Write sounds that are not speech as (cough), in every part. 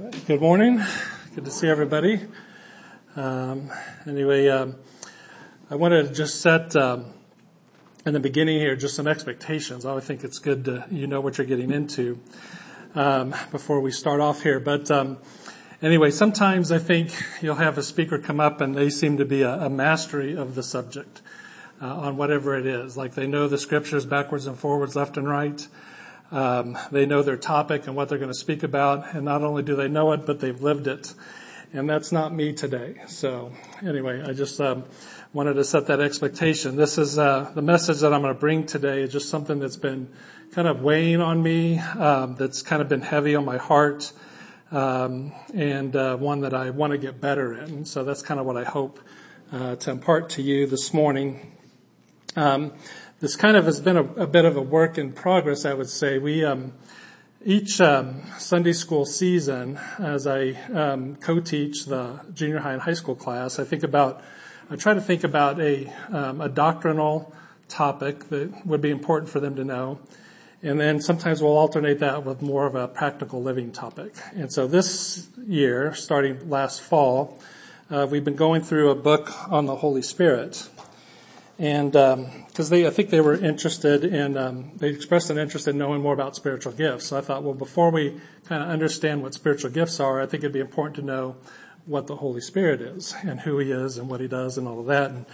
Good morning. Good to see everybody. Um, anyway, um, I wanted to just set um, in the beginning here just some expectations. I think it's good to you know what you're getting into um, before we start off here. But um, anyway, sometimes I think you'll have a speaker come up and they seem to be a, a mastery of the subject uh, on whatever it is. Like they know the scriptures backwards and forwards, left and right. Um, they know their topic and what they're going to speak about, and not only do they know it, but they've lived it. And that's not me today. So anyway, I just um, wanted to set that expectation. This is uh, the message that I'm going to bring today. Is just something that's been kind of weighing on me, um, that's kind of been heavy on my heart, um, and uh, one that I want to get better in. So that's kind of what I hope uh, to impart to you this morning. Um, this kind of has been a, a, bit of a work in progress, I would say. We, um, each um, Sunday school season, as I um, co-teach the junior high and high school class, I think about, I try to think about a, um, a doctrinal topic that would be important for them to know. And then sometimes we'll alternate that with more of a practical living topic. And so this year, starting last fall, uh, we've been going through a book on the Holy Spirit and because um, they, I think they were interested in, um, they expressed an interest in knowing more about spiritual gifts. So I thought, well, before we kind of understand what spiritual gifts are, I think it'd be important to know what the Holy Spirit is and who He is and what He does and all of that. And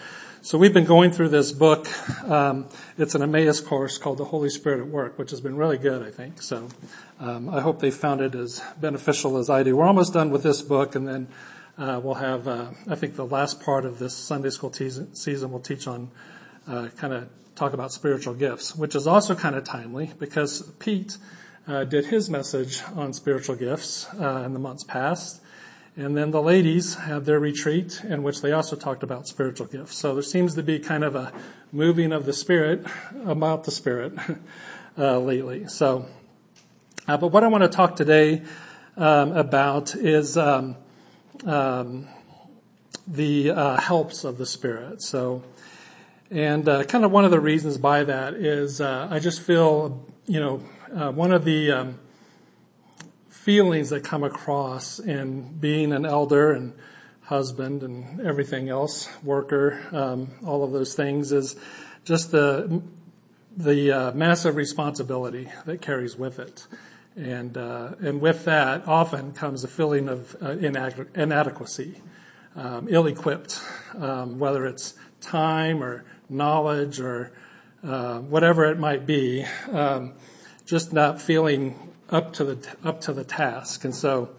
so we've been going through this book. Um, it's an Emmaus course called The Holy Spirit at Work, which has been really good, I think. So um, I hope they found it as beneficial as I do. We're almost done with this book, and then uh, we'll have, uh, I think the last part of this Sunday school te- season will teach on, uh, kind of talk about spiritual gifts, which is also kind of timely because Pete, uh, did his message on spiritual gifts, uh, in the months past. And then the ladies had their retreat in which they also talked about spiritual gifts. So there seems to be kind of a moving of the spirit (laughs) about the spirit, (laughs) uh, lately. So, but what I want to talk today, um, about is, um, um, the uh, helps of the Spirit. So, and uh, kind of one of the reasons by that is uh, I just feel, you know, uh, one of the um, feelings that come across in being an elder and husband and everything else, worker, um, all of those things is just the the uh, massive responsibility that carries with it. And, uh, and with that often comes a feeling of uh, inadequacy, um, ill-equipped, um, whether it's time or knowledge or uh, whatever it might be, um, just not feeling up to the up to the task. And so,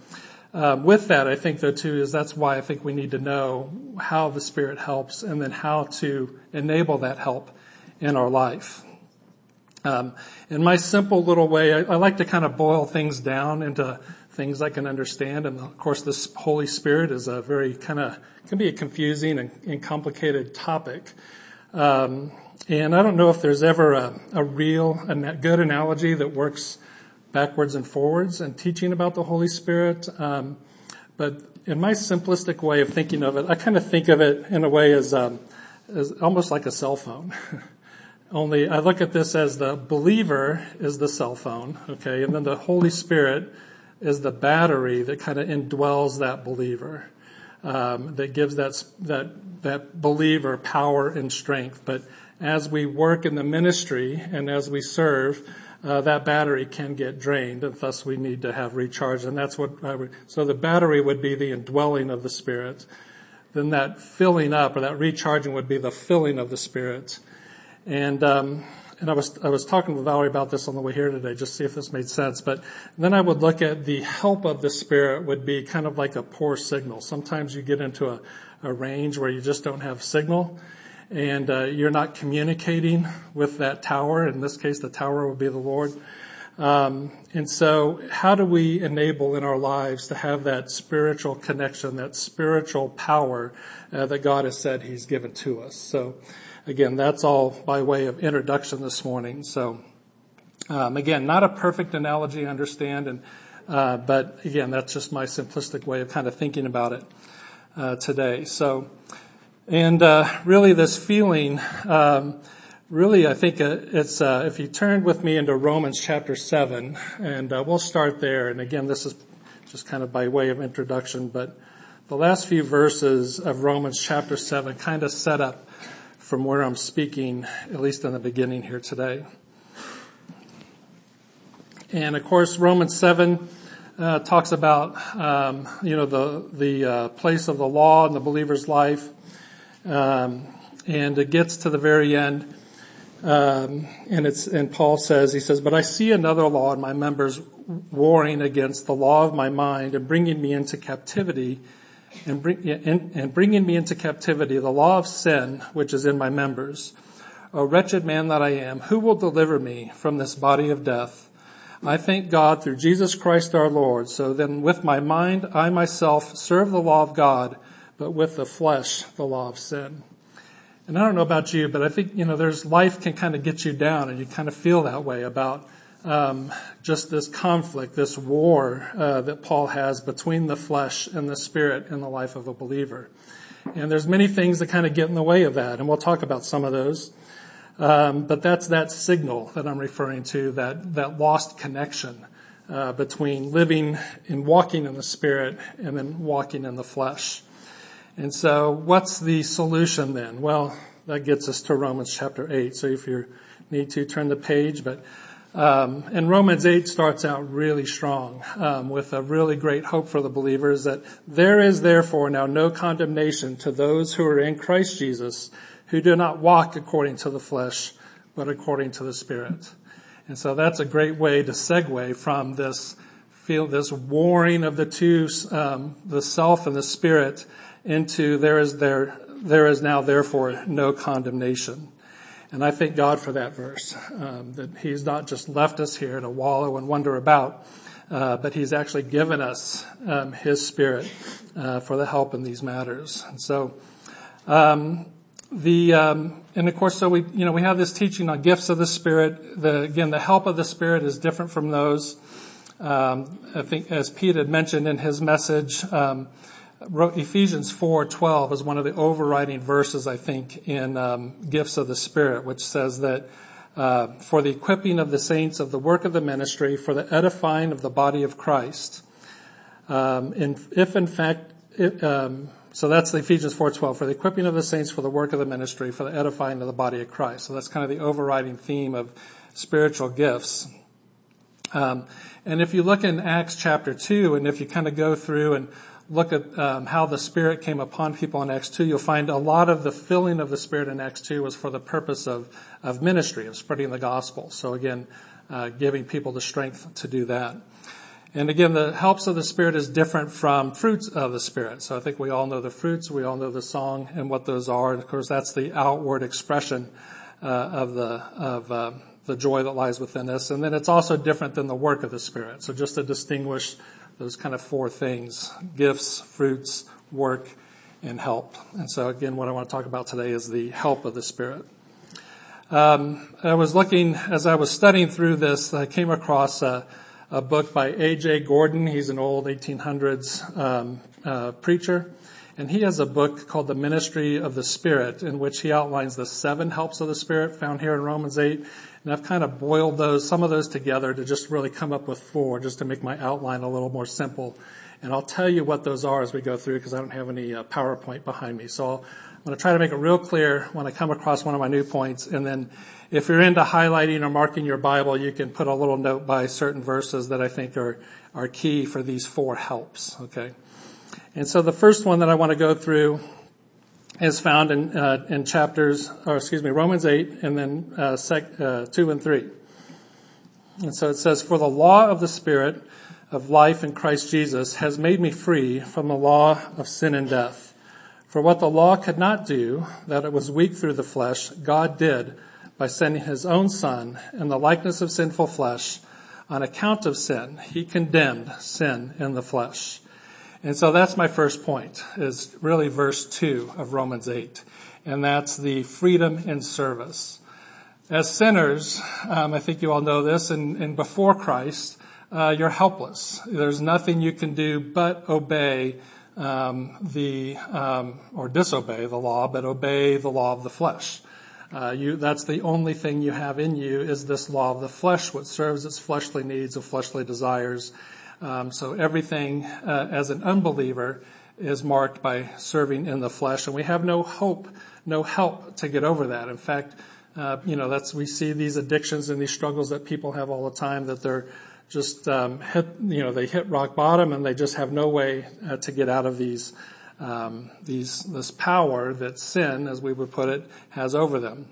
um, with that, I think though too is that's why I think we need to know how the Spirit helps, and then how to enable that help in our life. Um, in my simple little way, I, I, like to kind of boil things down into things I can understand. And of course, this Holy Spirit is a very kind of can be a confusing and, and complicated topic. Um, and I don't know if there's ever a, a real, a good analogy that works backwards and forwards and teaching about the Holy Spirit. Um, but in my simplistic way of thinking of it, I kind of think of it in a way as, um, as almost like a cell phone. (laughs) Only I look at this as the believer is the cell phone, okay, and then the Holy Spirit is the battery that kind of indwells that believer, um, that gives that that that believer power and strength. But as we work in the ministry and as we serve, uh, that battery can get drained, and thus we need to have recharge. And that's what I would. So the battery would be the indwelling of the Spirit. Then that filling up or that recharging would be the filling of the Spirit. And, um, and I was, I was talking with Valerie about this on the way here today, just to see if this made sense. But then I would look at the help of the Spirit would be kind of like a poor signal. Sometimes you get into a, a range where you just don't have signal and uh, you're not communicating with that tower. In this case, the tower would be the Lord. Um, and so how do we enable in our lives to have that spiritual connection, that spiritual power uh, that God has said he's given to us? So Again, that's all by way of introduction this morning. So, um, again, not a perfect analogy, I understand, and uh, but again, that's just my simplistic way of kind of thinking about it uh, today. So, and uh, really, this feeling, um, really, I think it's uh, if you turn with me into Romans chapter seven, and uh, we'll start there. And again, this is just kind of by way of introduction, but the last few verses of Romans chapter 7 kind of set up from where I'm speaking, at least in the beginning here today. And of course, Romans 7 uh, talks about, um, you know, the, the uh, place of the law in the believer's life. Um, and it gets to the very end. Um, and it's, and Paul says, he says, but I see another law in my members warring against the law of my mind and bringing me into captivity and, bring, and bringing me into captivity the law of sin which is in my members. O wretched man that I am, who will deliver me from this body of death? I thank God through Jesus Christ our Lord. So then with my mind, I myself serve the law of God, but with the flesh, the law of sin. And I don't know about you, but I think, you know, there's life can kind of get you down and you kind of feel that way about um, just this conflict, this war uh, that Paul has between the flesh and the spirit in the life of a believer. And there's many things that kind of get in the way of that, and we'll talk about some of those. Um, but that's that signal that I'm referring to, that that lost connection uh, between living and walking in the spirit and then walking in the flesh. And so, what's the solution then? Well, that gets us to Romans chapter eight. So if you need to turn the page, but um, and Romans 8 starts out really strong um, with a really great hope for the believers that there is therefore now no condemnation to those who are in Christ Jesus who do not walk according to the flesh, but according to the Spirit. And so that's a great way to segue from this feel this warring of the two, um, the self and the spirit, into there is there there is now therefore no condemnation. And I thank God for that verse, um, that He's not just left us here to wallow and wonder about, uh, but He's actually given us um, His Spirit uh, for the help in these matters. And so, um, the um, and of course, so we you know we have this teaching on gifts of the Spirit. The again, the help of the Spirit is different from those. Um, I think, as Pete had mentioned in his message. Um, Ephesians 4:12 is one of the overriding verses, I think, in um, gifts of the Spirit, which says that uh, for the equipping of the saints of the work of the ministry, for the edifying of the body of Christ. Um, and if in fact, it, um, so that's Ephesians 4:12 for the equipping of the saints for the work of the ministry, for the edifying of the body of Christ. So that's kind of the overriding theme of spiritual gifts. Um, and if you look in Acts chapter 2, and if you kind of go through and look at um, how the Spirit came upon people in Acts 2, you'll find a lot of the filling of the Spirit in Acts 2 was for the purpose of, of ministry, of spreading the gospel. So again, uh, giving people the strength to do that. And again, the helps of the Spirit is different from fruits of the Spirit. So I think we all know the fruits, we all know the song and what those are. And of course, that's the outward expression uh, of the of uh, the joy that lies within us. And then it's also different than the work of the Spirit. So just to distinguish those kind of four things, gifts, fruits, work, and help. And so again, what I want to talk about today is the help of the Spirit. Um, I was looking, as I was studying through this, I came across a, a book by A.J. Gordon. He's an old 1800s um, uh, preacher. And he has a book called The Ministry of the Spirit in which he outlines the seven helps of the Spirit found here in Romans 8 and I've kind of boiled those, some of those together to just really come up with four, just to make my outline a little more simple. And I'll tell you what those are as we go through because I don't have any uh, PowerPoint behind me. So I'm going to try to make it real clear when I come across one of my new points. And then if you're into highlighting or marking your Bible, you can put a little note by certain verses that I think are, are key for these four helps. Okay. And so the first one that I want to go through is found in, uh, in chapters, or excuse me, Romans 8 and then uh, sec, uh, 2 and 3. And so it says, For the law of the Spirit of life in Christ Jesus has made me free from the law of sin and death. For what the law could not do, that it was weak through the flesh, God did by sending his own son in the likeness of sinful flesh on account of sin. He condemned sin in the flesh and so that's my first point, is really verse 2 of Romans 8. And that's the freedom in service. As sinners, um, I think you all know this, and, and before Christ, uh, you're helpless. There's nothing you can do but obey um, the um, or disobey the law, but obey the law of the flesh. Uh, you, that's the only thing you have in you is this law of the flesh, which serves its fleshly needs of fleshly desires, Um, so everything uh, as an unbeliever is marked by serving in the flesh, and we have no hope, no help to get over that. In fact, uh, you know, that's we see these addictions and these struggles that people have all the time that they're just um, hit, you know, they hit rock bottom and they just have no way uh, to get out of these, um, these, this power that sin, as we would put it, has over them.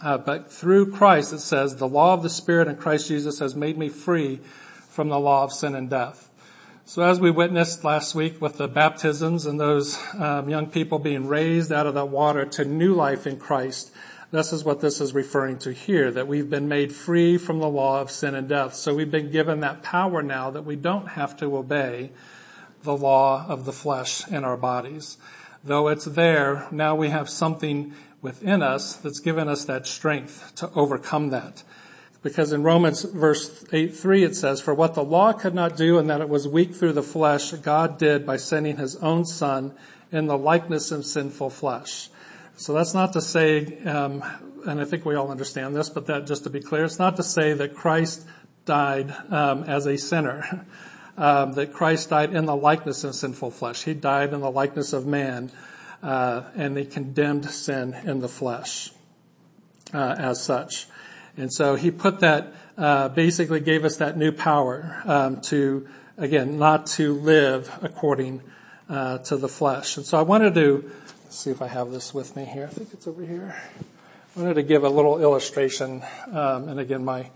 Uh, but through Christ, it says, the law of the Spirit in Christ Jesus has made me free from the law of sin and death. So as we witnessed last week with the baptisms and those um, young people being raised out of that water to new life in Christ, this is what this is referring to here, that we've been made free from the law of sin and death. So we've been given that power now that we don't have to obey the law of the flesh in our bodies. Though it's there, now we have something within us that's given us that strength to overcome that. Because in Romans verse 8, 3 it says, For what the law could not do and that it was weak through the flesh, God did by sending his own son in the likeness of sinful flesh. So that's not to say, um, and I think we all understand this, but that just to be clear, it's not to say that Christ died um, as a sinner. (laughs) Um, that Christ died in the likeness of sinful flesh. He died in the likeness of man, uh, and he condemned sin in the flesh uh, as such. And so he put that, uh, basically gave us that new power um, to, again, not to live according uh, to the flesh. And so I wanted to Let's see if I have this with me here. I think it's over here. I wanted to give a little illustration, um, and again, my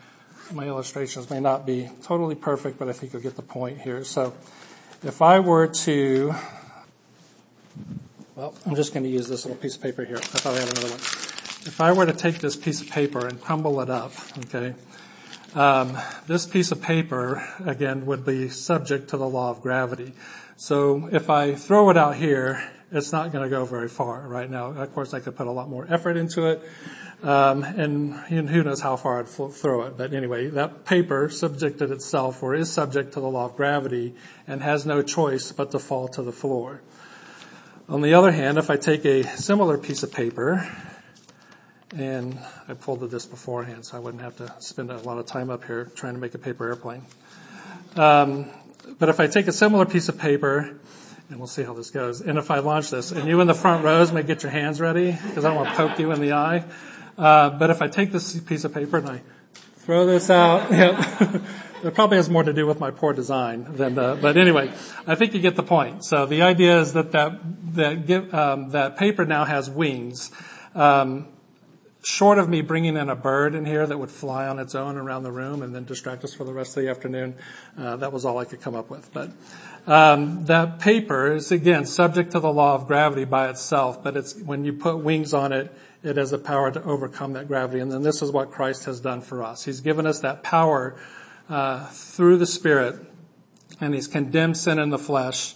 my illustrations may not be totally perfect, but I think you'll get the point here. So, if I were to, well, I'm just going to use this little piece of paper here. I thought I had another one. If I were to take this piece of paper and crumble it up, okay, um, this piece of paper again would be subject to the law of gravity. So if I throw it out here it's not going to go very far right now. Of course, I could put a lot more effort into it. Um, and, who knows how far I'd throw it. But anyway, that paper subjected itself or is subject to the law of gravity and has no choice but to fall to the floor. On the other hand, if I take a similar piece of paper and I folded this beforehand so I wouldn't have to spend a lot of time up here trying to make a paper airplane. Um, but if I take a similar piece of paper and we'll see how this goes. And if I launch this, and you in the front rows may get your hands ready, because I don't want to poke you in the eye. Uh, but if I take this piece of paper and I throw this out, (laughs) (laughs) it probably has more to do with my poor design than. Uh, but anyway, I think you get the point. So the idea is that that that um, that paper now has wings. Um, short of me bringing in a bird in here that would fly on its own around the room and then distract us for the rest of the afternoon, uh, that was all I could come up with. But um, that paper is again subject to the law of gravity by itself, but it's when you put wings on it, it has the power to overcome that gravity. And then this is what Christ has done for us. He's given us that power uh, through the Spirit, and He's condemned sin in the flesh.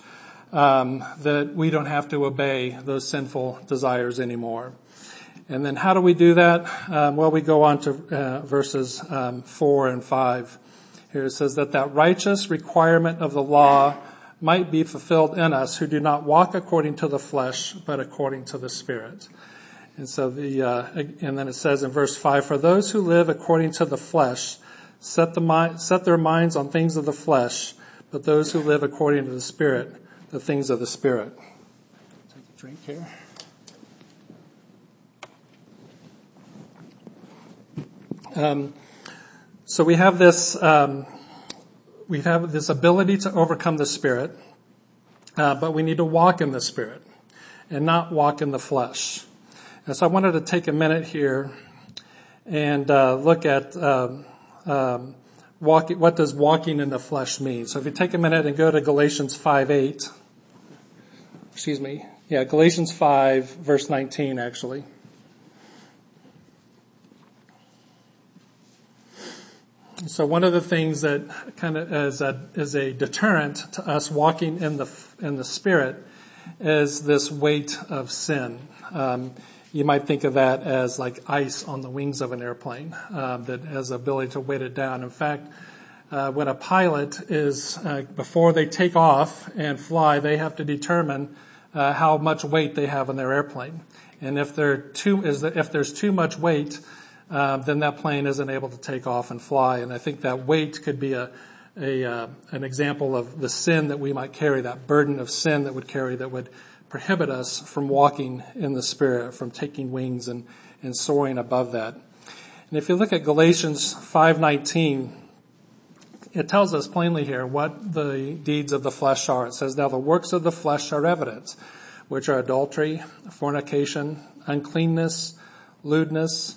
Um, that we don't have to obey those sinful desires anymore. And then how do we do that? Um, well, we go on to uh, verses um, four and five. Here it says that that righteous requirement of the law might be fulfilled in us who do not walk according to the flesh, but according to the Spirit. And so the, uh, and then it says in verse five, for those who live according to the flesh set the mind, set their minds on things of the flesh, but those who live according to the Spirit, the things of the Spirit. Take a drink here. Um, so we have this, um, we have this ability to overcome the spirit, uh, but we need to walk in the spirit and not walk in the flesh. And so I wanted to take a minute here and uh, look at um, um, walk, what does walking in the flesh mean. So if you take a minute and go to Galatians 5 8, excuse me, yeah, Galatians 5 verse 19 actually. So one of the things that kind of is a, is a deterrent to us walking in the, in the spirit is this weight of sin. Um, you might think of that as like ice on the wings of an airplane um, that has the ability to weight it down. In fact, uh, when a pilot is uh, before they take off and fly, they have to determine uh, how much weight they have in their airplane. And if too is if there's too much weight, uh, then that plane isn't able to take off and fly. And I think that weight could be a, a uh, an example of the sin that we might carry, that burden of sin that would carry that would prohibit us from walking in the Spirit, from taking wings and, and soaring above that. And if you look at Galatians 5:19, it tells us plainly here what the deeds of the flesh are. It says, "Now the works of the flesh are evident, which are adultery, fornication, uncleanness, lewdness,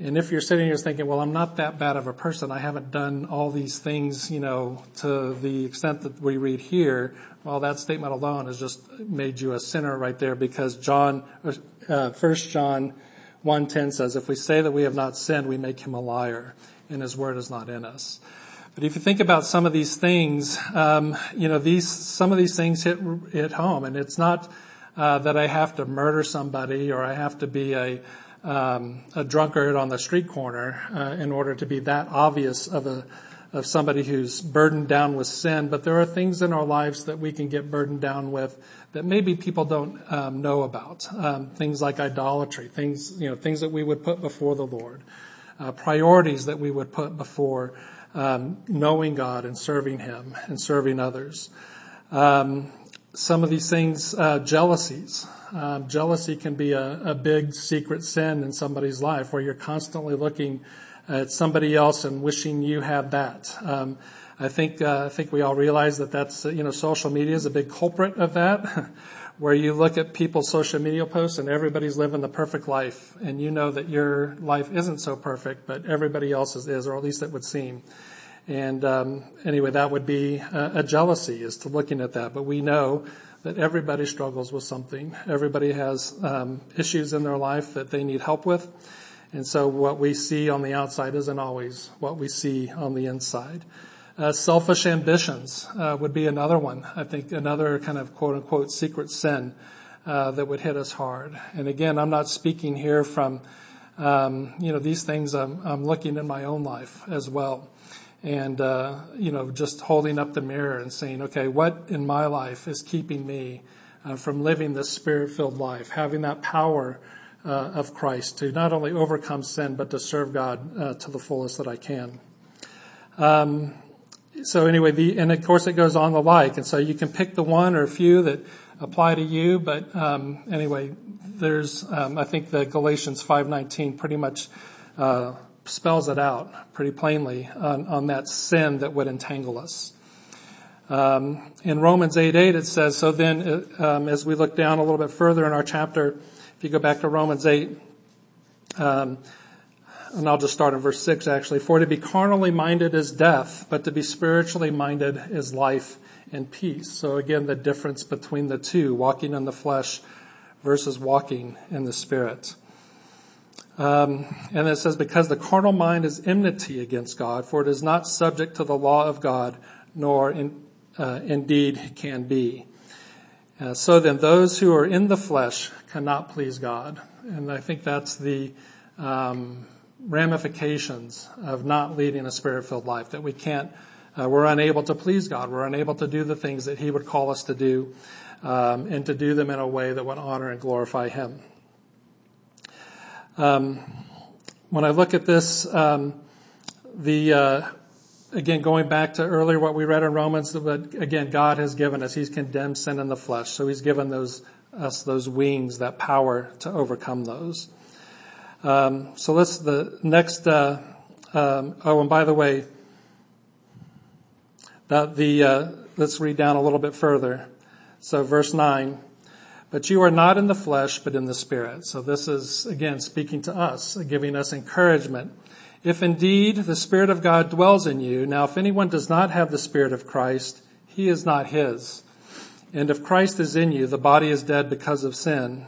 And if you're sitting here thinking, well, I'm not that bad of a person. I haven't done all these things, you know, to the extent that we read here. Well, that statement alone has just made you a sinner right there because John, uh, first John 1.10 says, if we say that we have not sinned, we make him a liar and his word is not in us. But if you think about some of these things, um, you know, these, some of these things hit, hit home and it's not, uh, that I have to murder somebody or I have to be a, um, a drunkard on the street corner uh, in order to be that obvious of a of somebody who's burdened down with sin. But there are things in our lives that we can get burdened down with that maybe people don't um, know about. Um, things like idolatry, things you know, things that we would put before the Lord, uh, priorities that we would put before um, knowing God and serving Him and serving others. Um, some of these things, uh, jealousies. Um, jealousy can be a, a, big secret sin in somebody's life where you're constantly looking at somebody else and wishing you had that. Um, I think uh, I think we all realize that that's you know social media is a big culprit of that, (laughs) where you look at people's social media posts and everybody's living the perfect life, and you know that your life isn't so perfect, but everybody else's is, or at least it would seem. And um, anyway, that would be a, a jealousy is to looking at that. But we know that everybody struggles with something. Everybody has um, issues in their life that they need help with. And so what we see on the outside isn't always what we see on the inside. Uh, selfish ambitions uh, would be another one. I think another kind of quote unquote secret sin uh, that would hit us hard. And again, I'm not speaking here from um, you know these things. I'm, I'm looking in my own life as well and uh, you know just holding up the mirror and saying okay what in my life is keeping me uh, from living this spirit filled life? Having that power uh, of christ to not only overcome sin but to serve god uh, to the fullest that i can. Um, so anyway the and of course it goes on the like and so you can pick the one or a few that apply to you but um, anyway there's um, i think the galatians 519 pretty much uh, spells it out pretty plainly on, on that sin that would entangle us. Um, in Romans 8 8, it says, so then, uh, um, as we look down a little bit further in our chapter, if you go back to Romans 8, um, and I'll just start in verse 6 actually, for to be carnally minded is death, but to be spiritually minded is life and peace. So again, the difference between the two, walking in the flesh versus walking in the spirit. Um, and it says, because the carnal mind is enmity against God, for it is not subject to the law of God, nor in, uh, indeed can be. Uh, so then those who are in the flesh cannot please God. And I think that's the um, ramifications of not leading a spirit-filled life, that we can't, uh, we're unable to please God. We're unable to do the things that He would call us to do, um, and to do them in a way that would honor and glorify Him. Um, when I look at this, um, the uh, again going back to earlier what we read in Romans, but again God has given us; He's condemned sin in the flesh, so He's given those us those wings, that power to overcome those. Um, so let's the next. Uh, um, oh, and by the way, that the uh, let's read down a little bit further. So verse nine. But you are not in the flesh, but in the spirit. So this is, again, speaking to us, giving us encouragement. If indeed the Spirit of God dwells in you, now if anyone does not have the Spirit of Christ, he is not his. And if Christ is in you, the body is dead because of sin,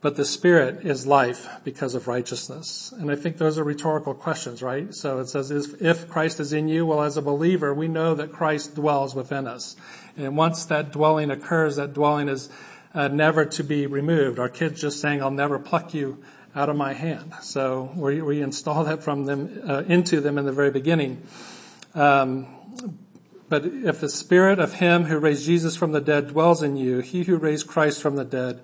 but the Spirit is life because of righteousness. And I think those are rhetorical questions, right? So it says, if Christ is in you, well, as a believer, we know that Christ dwells within us. And once that dwelling occurs, that dwelling is uh, never to be removed. Our kids just saying, I'll never pluck you out of my hand. So we, we install that from them, uh, into them in the very beginning. Um, but if the spirit of him who raised Jesus from the dead dwells in you, he who raised Christ from the dead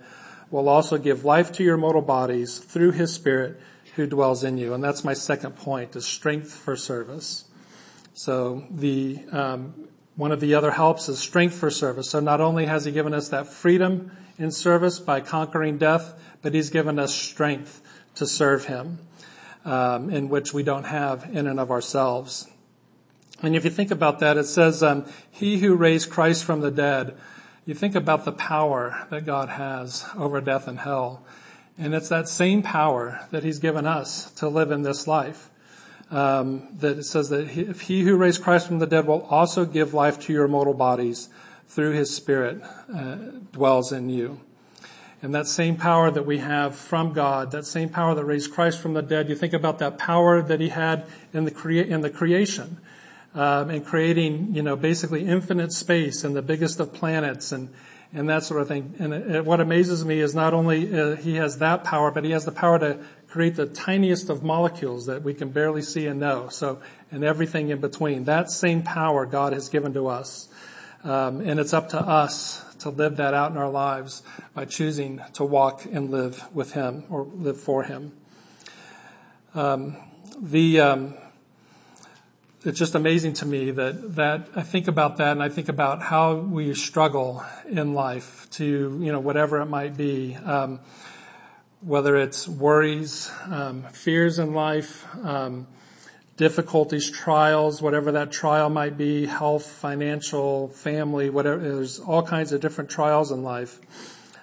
will also give life to your mortal bodies through his spirit who dwells in you. And that's my second point is strength for service. So the, um, one of the other helps is strength for service. So not only has he given us that freedom in service by conquering death, but he's given us strength to serve him, um, in which we don't have in and of ourselves. And if you think about that, it says, um, he who raised Christ from the dead, you think about the power that God has over death and hell. And it's that same power that he's given us to live in this life. Um, that it says that if he who raised Christ from the dead will also give life to your mortal bodies through his spirit uh, dwells in you. And that same power that we have from God, that same power that raised Christ from the dead, you think about that power that he had in the, crea- in the creation um, and creating, you know, basically infinite space and the biggest of planets and and that sort of thing. And it, what amazes me is not only uh, he has that power, but he has the power to create the tiniest of molecules that we can barely see and know. So, and everything in between. That same power God has given to us, um, and it's up to us to live that out in our lives by choosing to walk and live with Him or live for Him. Um, the um, it's just amazing to me that that I think about that and I think about how we struggle in life to you know whatever it might be, um, whether it's worries, um, fears in life, um, difficulties, trials, whatever that trial might be, health, financial, family, whatever. There's all kinds of different trials in life,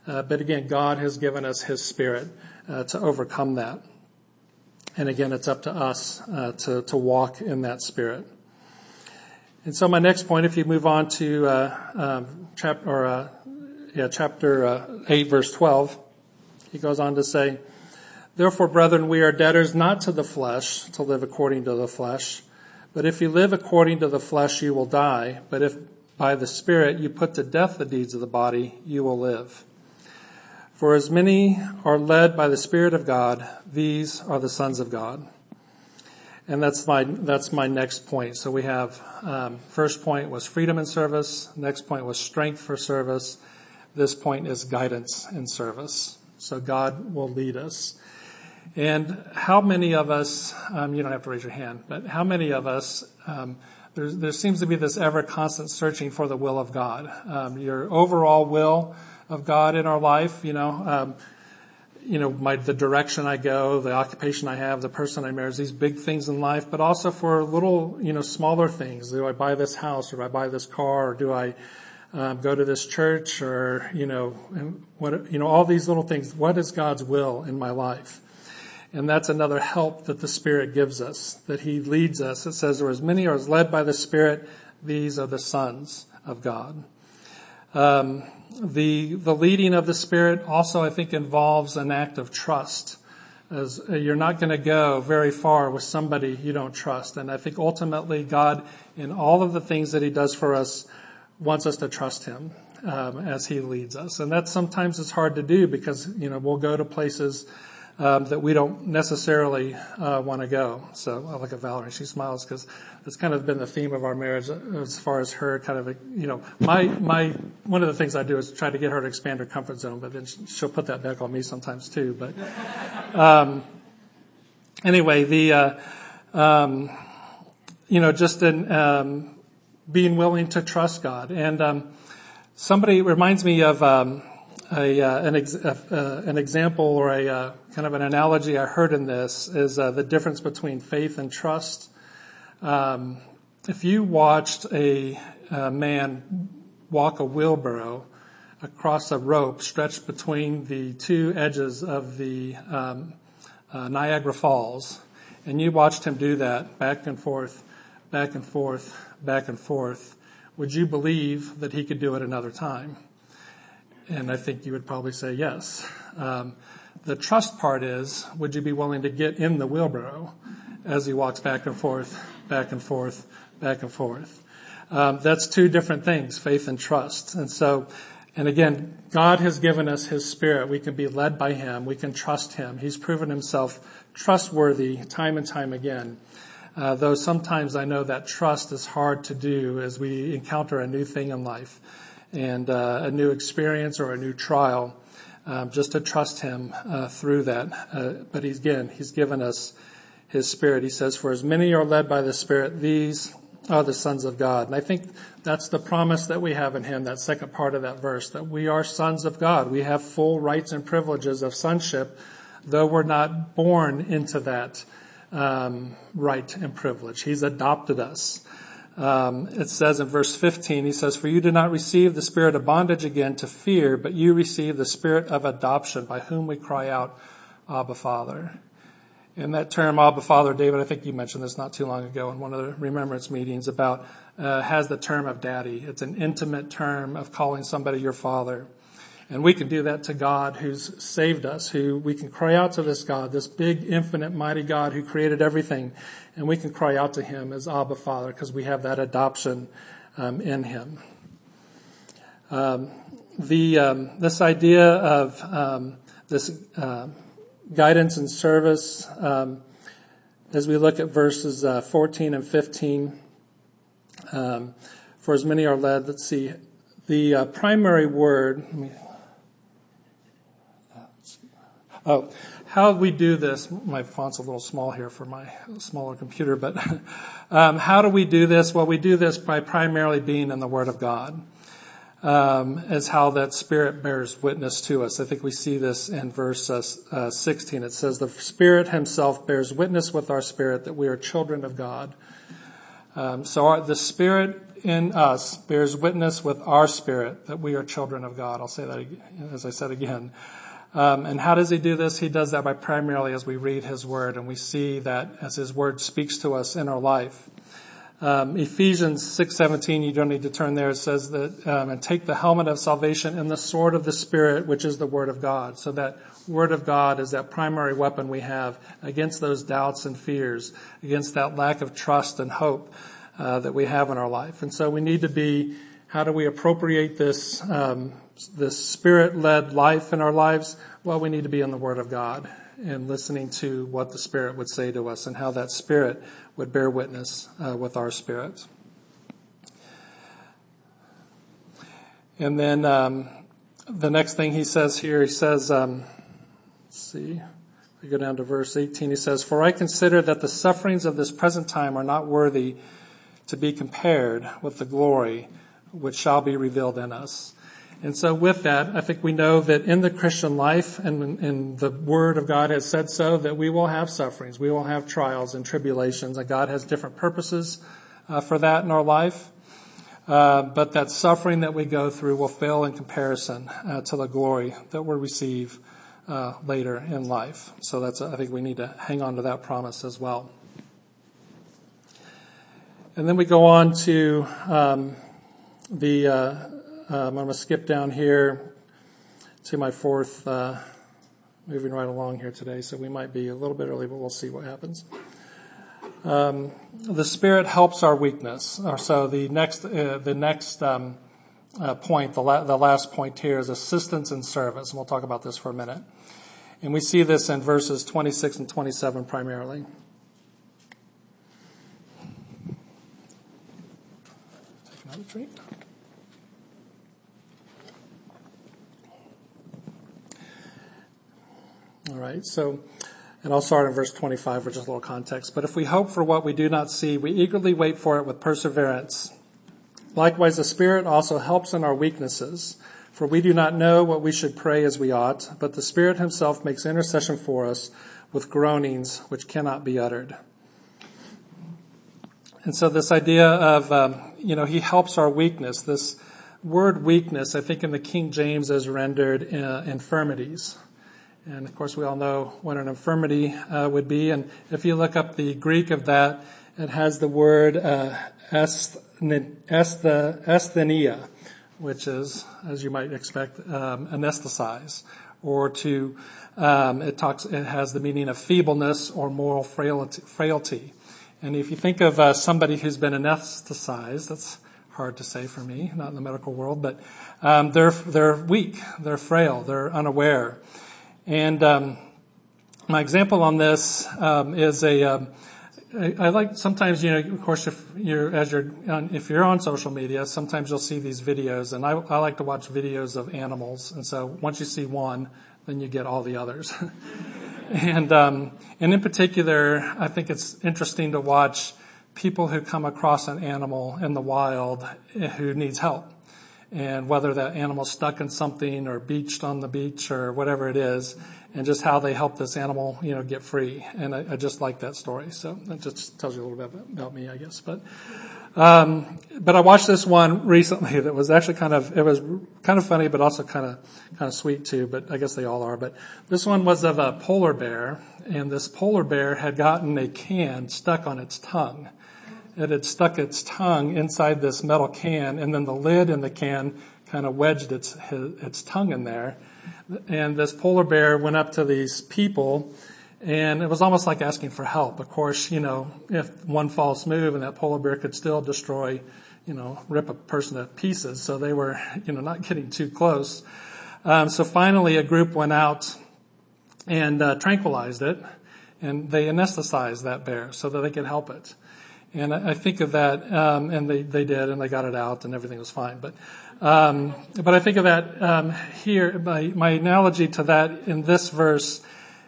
uh, but again, God has given us His Spirit uh, to overcome that. And again, it's up to us uh, to to walk in that spirit. And so, my next point, if you move on to uh, um, chapter or uh, yeah, chapter uh, eight, verse twelve, he goes on to say, "Therefore, brethren, we are debtors not to the flesh to live according to the flesh, but if you live according to the flesh, you will die. But if by the Spirit you put to death the deeds of the body, you will live." For as many are led by the Spirit of God, these are the sons of God. And that's my, that's my next point. So we have, um, first point was freedom in service. Next point was strength for service. This point is guidance in service. So God will lead us. And how many of us, um, you don't have to raise your hand, but how many of us, um, there, there seems to be this ever constant searching for the will of God. Um, your overall will, of God in our life, you know, um, you know, my, the direction I go, the occupation I have, the person I marry, these big things in life, but also for little, you know, smaller things. Do I buy this house or do I buy this car or do I, um, go to this church or, you know, what, you know, all these little things. What is God's will in my life? And that's another help that the Spirit gives us, that He leads us. It says, or as many are led by the Spirit, these are the sons of God. Um, the, the leading of the Spirit also, I think, involves an act of trust. As uh, you're not going to go very far with somebody you don't trust. And I think ultimately God, in all of the things that He does for us, wants us to trust Him um, as He leads us. And that sometimes it's hard to do because you know we'll go to places um, that we don't necessarily uh, want to go. So I look at Valerie; she smiles because it's kind of been the theme of our marriage as far as her kind of, you know, my my one of the things I do is try to get her to expand her comfort zone, but then she'll put that back on me sometimes too. But um, anyway, the uh, um, you know just in being willing to trust God and um, somebody reminds me of. Um, a, uh, an, ex- uh, an, example or a uh, kind of an analogy I heard in this is uh, the difference between faith and trust. Um, if you watched a, a, man walk a wheelbarrow across a rope stretched between the two edges of the um, uh, Niagara Falls, and you watched him do that back and forth, back and forth, back and forth, would you believe that he could do it another time? And I think you would probably say yes. Um, the trust part is, would you be willing to get in the wheelbarrow as he walks back and forth, back and forth, back and forth? Um, that's two different things, faith and trust. And so, And again, God has given us His Spirit. We can be led by Him. We can trust Him. He's proven Himself trustworthy time and time again. Uh, though sometimes I know that trust is hard to do as we encounter a new thing in life and uh, a new experience or a new trial. Um, just to trust Him uh, through that. Uh, but He's again, He's given us His Spirit. He says, "For as many are led by the Spirit, these are the sons of God." And I think that's the promise that we have in Him. That second part of that verse, that we are sons of God. We have full rights and privileges of sonship, though we're not born into that um, right and privilege. He's adopted us. Um, it says in verse 15, he says, For you did not receive the spirit of bondage again to fear, but you received the spirit of adoption by whom we cry out, Abba Father. And that term, Abba Father, David, I think you mentioned this not too long ago in one of the remembrance meetings about, uh, has the term of daddy. It's an intimate term of calling somebody your father. And we can do that to God who's saved us, who we can cry out to this God, this big, infinite, mighty God who created everything. And we can cry out to Him as Abba Father because we have that adoption um, in Him. Um, the um, this idea of um, this uh, guidance and service, um, as we look at verses uh, 14 and 15, um, for as many are led, let's see, the uh, primary word, Oh, how we do this, my font's a little small here for my smaller computer, but (laughs) um, how do we do this? Well, we do this by primarily being in the Word of God. Um, as how that Spirit bears witness to us. I think we see this in verse uh, uh, 16. It says, "The Spirit Himself bears witness with our spirit that we are children of God." Um, so our, the Spirit in us bears witness with our spirit that we are children of God. I'll say that again, as I said again. Um, and how does he do this? He does that by primarily as we read his word and we see that as his word speaks to us in our life. Um, Ephesians 6:17, you don't need to turn there. It says that, um, and take the helmet of salvation and the sword of the Spirit, which is the Word of God. So that Word of God is that primary weapon we have against those doubts and fears, against that lack of trust and hope uh, that we have in our life. And so we need to be. How do we appropriate this um, this spirit-led life in our lives, well, we need to be in the Word of God and listening to what the Spirit would say to us and how that Spirit would bear witness uh, with our spirit. And then um, the next thing he says here, he says, um, let's see, we go down to verse 18. He says, "For I consider that the sufferings of this present time are not worthy to be compared with the glory which shall be revealed in us." And so with that, I think we know that in the Christian life and, and the Word of God has said so that we will have sufferings, we will have trials and tribulations, and God has different purposes uh, for that in our life. Uh, but that suffering that we go through will fail in comparison uh, to the glory that we'll receive uh, later in life. So that's I think we need to hang on to that promise as well. And then we go on to um, the uh, um, I'm going to skip down here to my fourth, uh, moving right along here today, so we might be a little bit early, but we'll see what happens. Um, the Spirit helps our weakness. Uh, so the next, uh, the next um, uh, point, the, la- the last point here is assistance and service, and we'll talk about this for a minute. And we see this in verses 26 and 27 primarily. Take another drink. All right, so, and I'll start in verse 25 for just a little context. But if we hope for what we do not see, we eagerly wait for it with perseverance. Likewise, the Spirit also helps in our weaknesses. For we do not know what we should pray as we ought, but the Spirit Himself makes intercession for us with groanings which cannot be uttered. And so this idea of, um, you know, He helps our weakness, this word weakness, I think in the King James is rendered uh, infirmities. And of course, we all know what an infirmity uh, would be. And if you look up the Greek of that, it has the word uh, asthenia, which is, as you might expect, um, anesthetize, or to um, it talks. It has the meaning of feebleness or moral frailty. And if you think of uh, somebody who's been anesthetized, that's hard to say for me, not in the medical world, but um, they're they're weak, they're frail, they're unaware, and um, my example on this um, is a. Um, I, like sometimes you know of course if you're as you're on, if you're on social media sometimes you'll see these videos and I, I like to watch videos of animals and so once you see one then you get all the others (laughs) and um, and in particular I think it's interesting to watch people who come across an animal in the wild who needs help. And whether that animal's stuck in something or beached on the beach or whatever it is, and just how they help this animal, you know, get free. And I, I just like that story. So that just tells you a little bit about me, I guess. But, um, but I watched this one recently (laughs) that was actually kind of, it was kind of funny, but also kind of, kind of sweet too, but I guess they all are. But this one was of a polar bear, and this polar bear had gotten a can stuck on its tongue it had stuck its tongue inside this metal can and then the lid in the can kind of wedged its, its tongue in there. And this polar bear went up to these people and it was almost like asking for help. Of course, you know, if one false move and that polar bear could still destroy, you know, rip a person to pieces. So they were, you know, not getting too close. Um, so finally a group went out and uh, tranquilized it and they anesthetized that bear so that they could help it. And I think of that, um, and they, they did, and they got it out, and everything was fine. But, um, but I think of that um, here. My, my analogy to that in this verse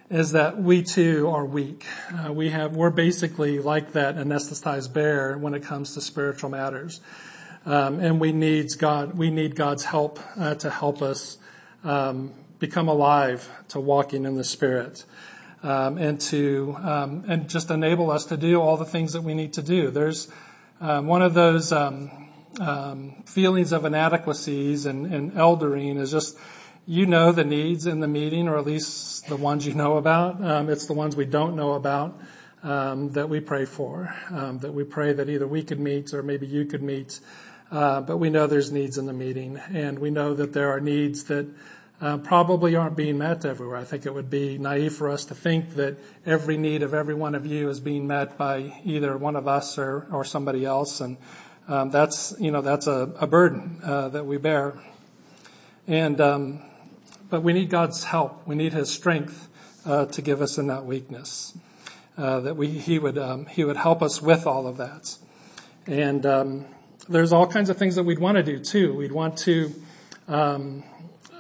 is that we too are weak. Uh, we have, we're basically like that anesthetized bear when it comes to spiritual matters, um, and we needs God. We need God's help uh, to help us um, become alive to walking in the Spirit um, and to um, and just enable us to do all the things that we need to do. There's um, one of those um, um, feelings of inadequacies and, and eldering is just you know the needs in the meeting, or at least the ones you know about. Um, it's the ones we don't know about that we pray for. that we pray that either we could meet or maybe you could meet. Uh, but we know there's needs in the meeting, and we know that there are needs that uh, probably aren't being met everywhere. I think it would be naive for us to think that every need of every one of you is being met by either one of us or, or somebody else. And um, that's, you know, that's a, a burden uh, that we bear. And, um, but we need God's help. We need His strength uh, to give us in that weakness. Uh, that we, He would, um, He would help us with all of that. And um, there's all kinds of things that we'd want to do too. We'd want to um,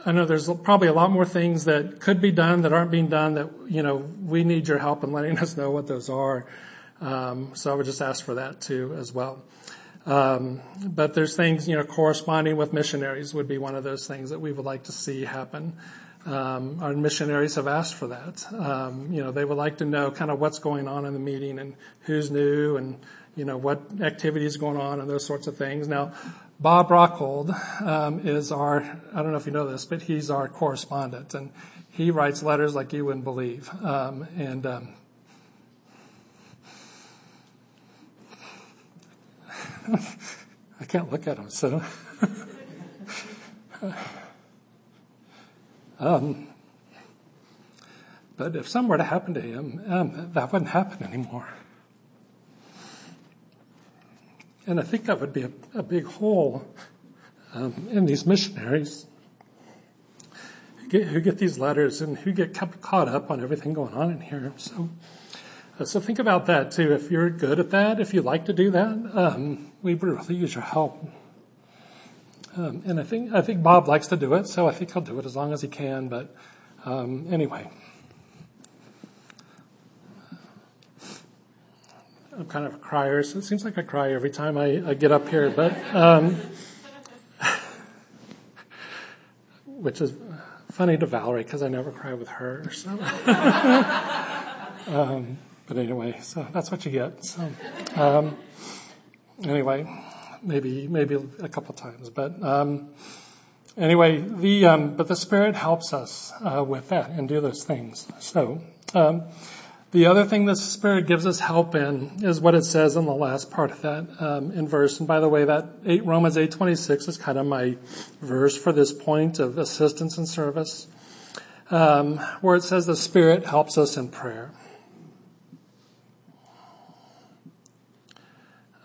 I know there's probably a lot more things that could be done that aren't being done that, you know, we need your help in letting (laughs) us know what those are. Um, so I would just ask for that too as well. Um, but there's things, you know, corresponding with missionaries would be one of those things that we would like to see happen. Um, our missionaries have asked for that. Um, you know, they would like to know kind of what's going on in the meeting and who's new and, you know, what activities going on and those sorts of things. Now, Bob Rockhold um, is our, I don't know if you know this, but he's our correspondent, and he writes letters like you wouldn't believe. Um, and um, (laughs) I can't look at him, so. (laughs) um, but if something were to happen to him, um, that wouldn't happen anymore. And I think that would be a, a big hole um, in these missionaries who get, who get, these letters and who get caught up on everything going on in here. So, uh, so think about that too. If you're good at that, if you like to do that, um, we really use your help. Um, and I think I think Bob likes to do it, so I think he'll do it as long as he can. But um, anyway. I'm kind of a crier, so it seems like I cry every time I, I get up here, but, um, (laughs) which is funny to Valerie because I never cry with her, so. (laughs) um, but anyway, so that's what you get. So, um, anyway, maybe, maybe a couple times, but, um, anyway, the, um, but the Spirit helps us, uh, with that and do those things. So, um, the other thing the Spirit gives us help in is what it says in the last part of that um, in verse. And by the way, that eight, Romans eight twenty six is kind of my verse for this point of assistance and service, um, where it says the Spirit helps us in prayer.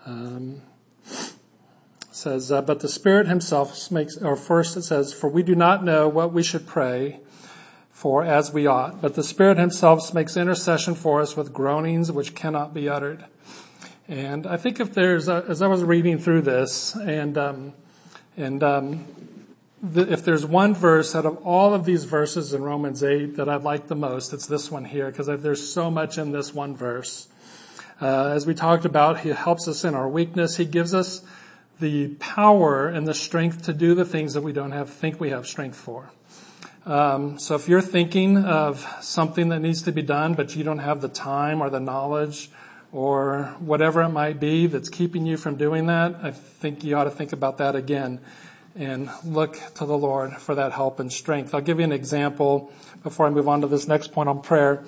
Um, says, uh, but the Spirit himself makes, or first it says, for we do not know what we should pray for as we ought, but the Spirit himself makes intercession for us with groanings which cannot be uttered. And I think if there's, a, as I was reading through this, and um, and um, the, if there's one verse out of all of these verses in Romans 8 that I like the most, it's this one here, because there's so much in this one verse. Uh, as we talked about, He helps us in our weakness. He gives us the power and the strength to do the things that we don't have, think we have strength for. Um, so if you're thinking of something that needs to be done, but you don't have the time or the knowledge or whatever it might be that's keeping you from doing that, I think you ought to think about that again and look to the Lord for that help and strength. I'll give you an example before I move on to this next point on prayer.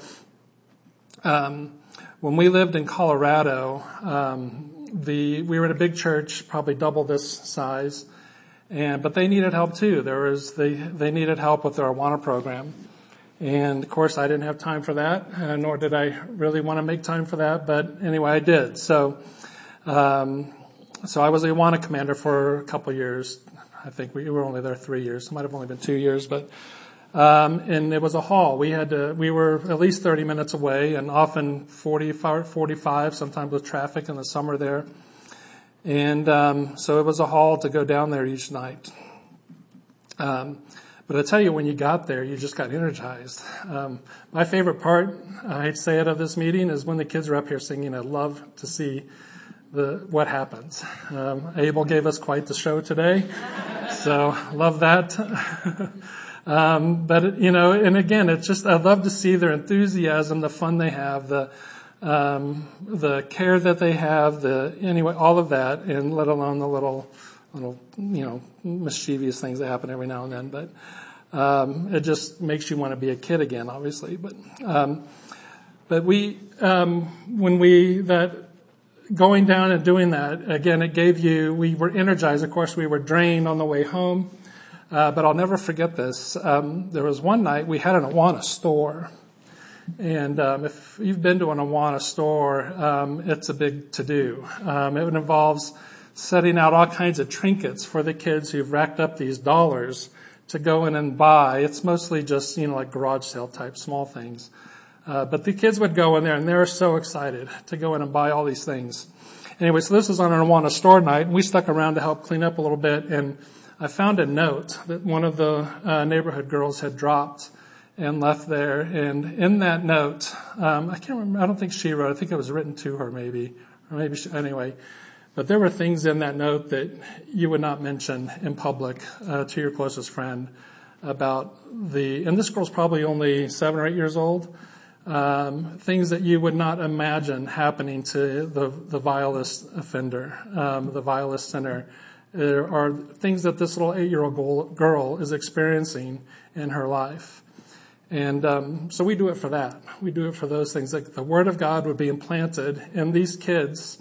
Um, when we lived in Colorado, um, the we were in a big church, probably double this size, and but they needed help too. There was they they needed help with their Awana program, and of course, I didn't have time for that, uh, nor did I really want to make time for that. But anyway, I did. So, um, so I was a Awana commander for a couple years. I think we were only there three years. It might have only been two years, but um, and it was a haul. We had to. We were at least 30 minutes away, and often 40, 45, sometimes with traffic in the summer there. And um, so it was a haul to go down there each night. Um, but I tell you, when you got there, you just got energized. Um, my favorite part, I hate to say it, of this meeting is when the kids are up here singing. I love to see the what happens. Um, Abel gave us quite the show today, so (laughs) love that. (laughs) um, but you know, and again, it's just I love to see their enthusiasm, the fun they have, the um, the care that they have, the anyway, all of that, and let alone the little little, you know, mischievous things that happen every now and then, but, um, it just makes you want to be a kid again, obviously, but, um, but we, um, when we, that, going down and doing that, again, it gave you, we were energized. Of course, we were drained on the way home. Uh, but I'll never forget this. Um, there was one night we had an Awana store. And um, if you've been to an Awana store, um, it's a big to do. Um, it involves setting out all kinds of trinkets for the kids who've racked up these dollars to go in and buy. It's mostly just, you know, like garage sale type small things. Uh, but the kids would go in there and they're so excited to go in and buy all these things. Anyway, so this was on an Awana store night and we stuck around to help clean up a little bit and I found a note that one of the uh, neighborhood girls had dropped and left there. And in that note, um, I can't remember. I don't think she wrote. I think it was written to her, maybe, or maybe she, anyway. But there were things in that note that you would not mention in public uh, to your closest friend about the, and this girl's probably only seven or eight years old, um, things that you would not imagine happening to the, the vilest offender, um, the vilest sinner. There are things that this little eight-year-old girl is experiencing in her life. And um, so we do it for that. We do it for those things. Like the Word of God would be implanted in these kids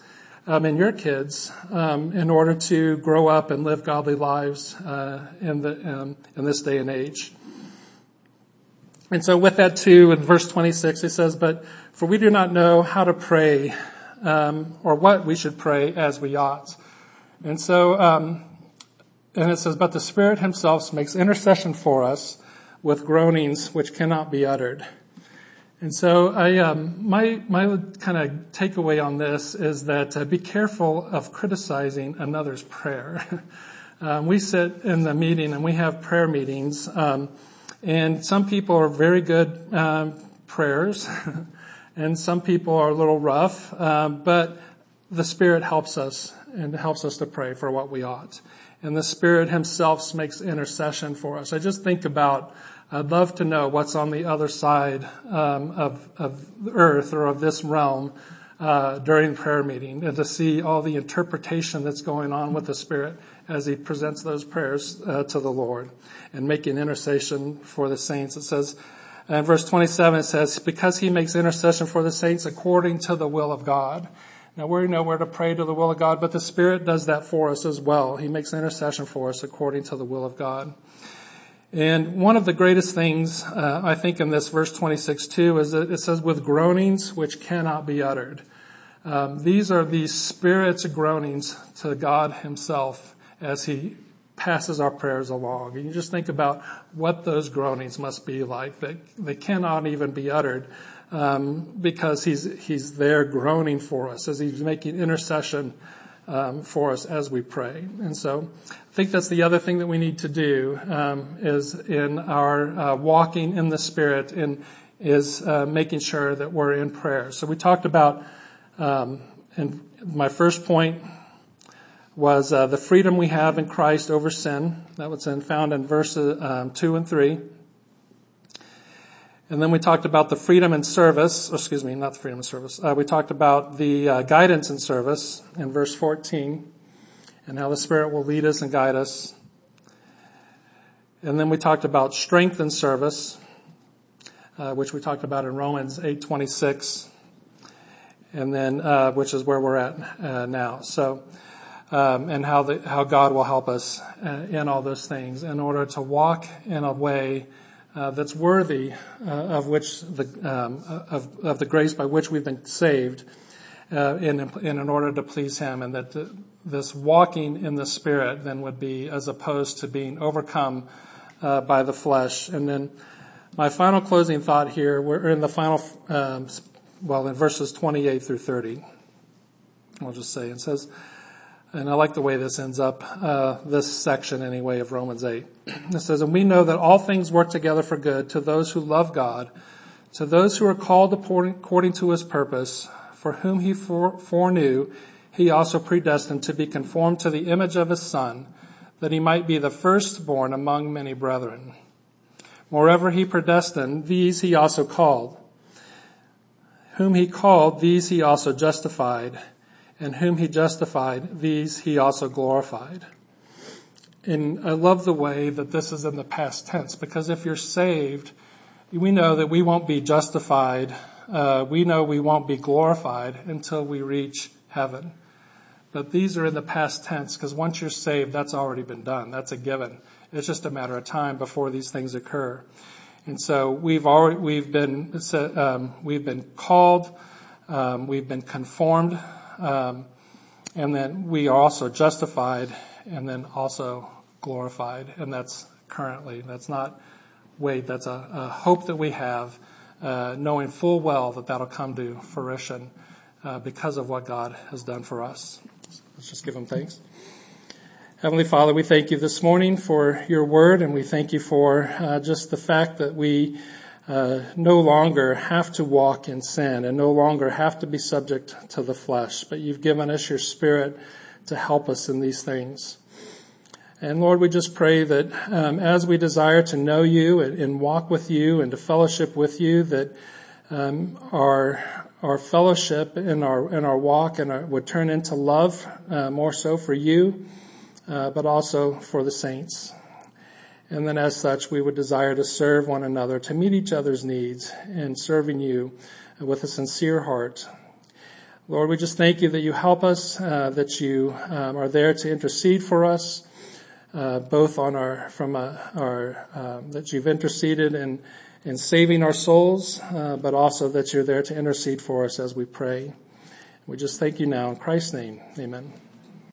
um, and your kids um, in order to grow up and live godly lives uh, in the um, in this day and age. And so, with that too, in verse 26, he says, "But for we do not know how to pray, um, or what we should pray as we ought." And so, um, and it says, "But the Spirit Himself makes intercession for us with groanings which cannot be uttered." And so I, um, my, my kind of takeaway on this is that uh, be careful of criticizing another's prayer. (laughs) um, we sit in the meeting and we have prayer meetings, um, and some people are very good um, prayers, (laughs) and some people are a little rough, um, but the Spirit helps us and helps us to pray for what we ought. And the Spirit Himself makes intercession for us. I just think about I'd love to know what's on the other side um, of, of earth or of this realm uh, during prayer meeting and to see all the interpretation that's going on with the Spirit as He presents those prayers uh, to the Lord and making intercession for the saints. It says, in verse 27 it says, because He makes intercession for the saints according to the will of God. Now we know where to pray to the will of God, but the Spirit does that for us as well. He makes intercession for us according to the will of God. And one of the greatest things, uh, I think in this verse 26 too, is that it says with groanings which cannot be uttered. Um, these are the Spirit's groanings to God himself as he passes our prayers along. And you just think about what those groanings must be like. They, they cannot even be uttered um, because he's he's there groaning for us as he's making intercession um, for us as we pray. And so, I think that's the other thing that we need to do um, is in our uh, walking in the Spirit and is uh, making sure that we're in prayer. So we talked about, um, and my first point was uh, the freedom we have in Christ over sin. That was in, found in verses um, two and three. And then we talked about the freedom and service, excuse me, not the freedom in service. Uh, we talked about the uh, guidance and service in verse 14 and how the Spirit will lead us and guide us. And then we talked about strength and service, uh, which we talked about in Romans 8:26, and then uh, which is where we're at uh, now. So, um, and how the, how God will help us uh, in all those things in order to walk in a way uh, that's worthy uh, of which the um, of, of the grace by which we've been saved, uh, in, in in order to please Him, and that the, this walking in the Spirit then would be as opposed to being overcome uh, by the flesh. And then my final closing thought here, we're in the final, um, well, in verses 28 through 30. I'll just say it says and I like the way this ends up, uh, this section anyway of Romans 8. It says, and we know that all things work together for good to those who love God, to those who are called according to his purpose, for whom he foreknew, he also predestined to be conformed to the image of his son, that he might be the firstborn among many brethren. Moreover, he predestined, these he also called. Whom he called, these he also justified and whom he justified, these he also glorified. And I love the way that this is in the past tense because if you're saved, we know that we won't be justified. Uh, we know we won't be glorified until we reach heaven. But these are in the past tense because once you're saved, that's already been done. That's a given. It's just a matter of time before these things occur. And so we've already, we've been, um, we've been called, um, we've been conformed um, and then we are also justified and then also glorified. And that's currently, that's not wait, that's a, a hope that we have, uh, knowing full well that that'll come to fruition uh, because of what God has done for us. Let's just give him thanks. Heavenly Father, we thank you this morning for your word and we thank you for uh, just the fact that we uh, no longer have to walk in sin and no longer have to be subject to the flesh, but you've given us your spirit to help us in these things. And Lord, we just pray that um, as we desire to know you and, and, walk with you and to fellowship with you, that um, our our fellowship and our and our walk and our, would turn into love uh, more so for you, uh, but also for the saints. And then as such, we would desire to serve one another, to meet each other's needs and serving you with a sincere heart. Lord, we just thank you that you help us, uh, that you um, are there to intercede for us, uh, both on our, from uh, our, um, that you've interceded in, in saving our souls, uh, but also that you're there to intercede for us as we pray. We just thank you now in Christ's name. Amen.